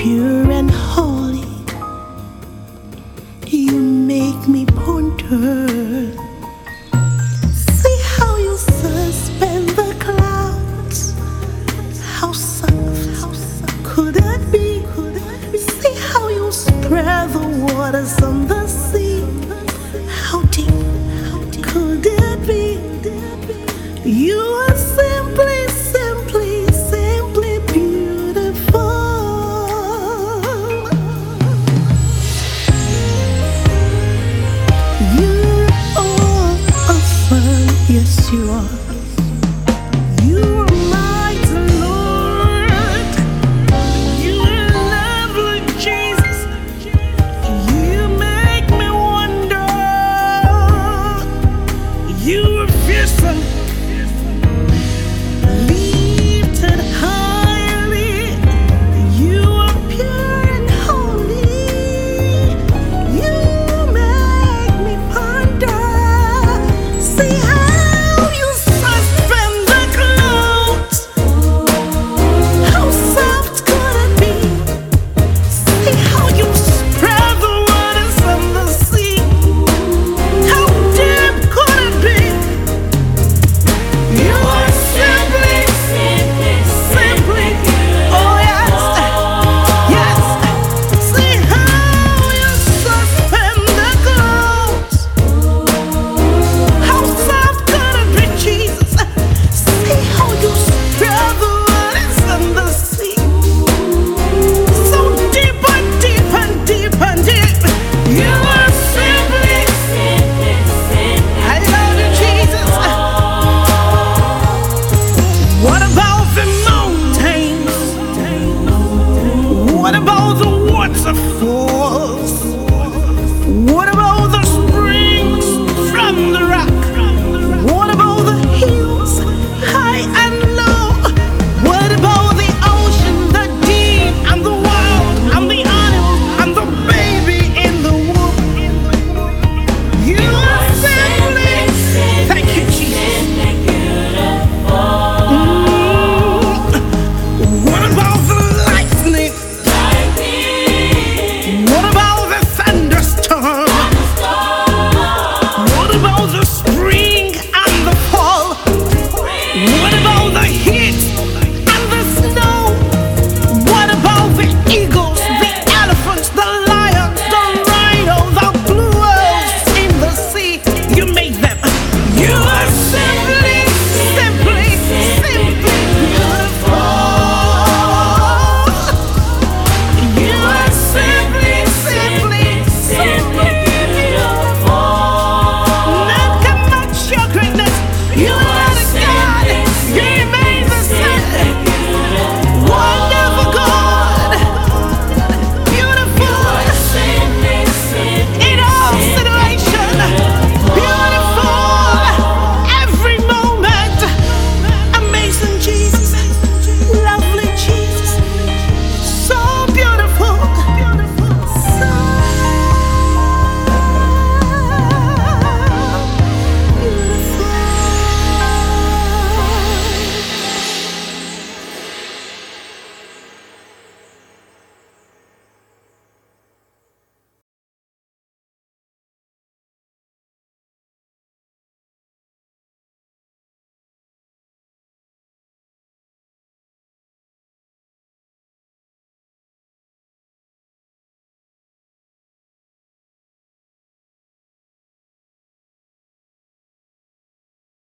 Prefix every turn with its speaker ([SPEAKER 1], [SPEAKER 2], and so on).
[SPEAKER 1] pure and holy. You make me ponder. See how you suspend the clouds. How soft how soft, could that be? See how you spread the waters on the me